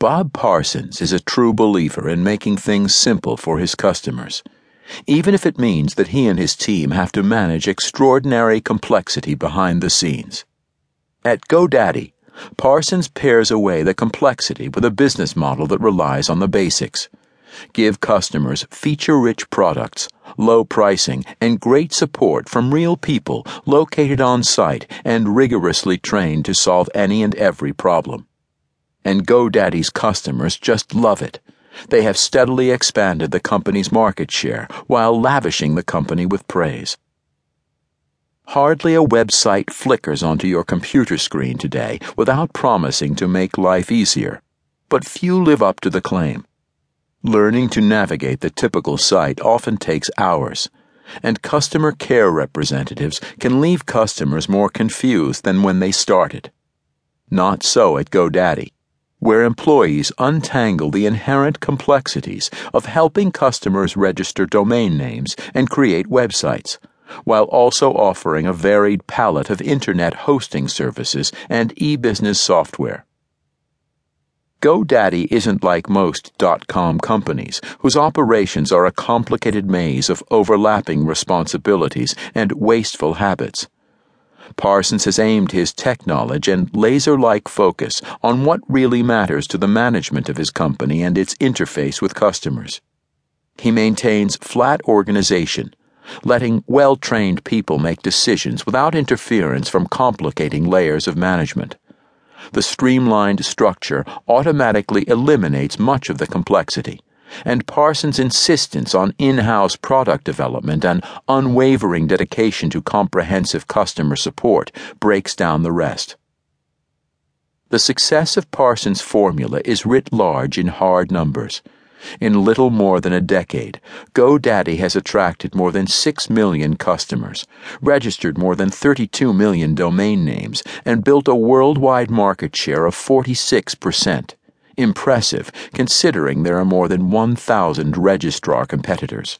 Bob Parsons is a true believer in making things simple for his customers, even if it means that he and his team have to manage extraordinary complexity behind the scenes. At GoDaddy, Parsons pares away the complexity with a business model that relies on the basics. Give customers feature rich products, low pricing, and great support from real people located on site and rigorously trained to solve any and every problem and GoDaddy's customers just love it. They have steadily expanded the company's market share while lavishing the company with praise. Hardly a website flickers onto your computer screen today without promising to make life easier, but few live up to the claim. Learning to navigate the typical site often takes hours, and customer care representatives can leave customers more confused than when they started. Not so at GoDaddy where employees untangle the inherent complexities of helping customers register domain names and create websites, while also offering a varied palette of internet hosting services and e business software. GoDaddy isn't like most dot com companies whose operations are a complicated maze of overlapping responsibilities and wasteful habits. Parsons has aimed his tech knowledge and laser like focus on what really matters to the management of his company and its interface with customers. He maintains flat organization, letting well trained people make decisions without interference from complicating layers of management. The streamlined structure automatically eliminates much of the complexity and Parsons' insistence on in house product development and unwavering dedication to comprehensive customer support breaks down the rest. The success of Parsons' formula is writ large in hard numbers. In little more than a decade, GoDaddy has attracted more than 6 million customers, registered more than 32 million domain names, and built a worldwide market share of 46%. Impressive, considering there are more than 1,000 registrar competitors.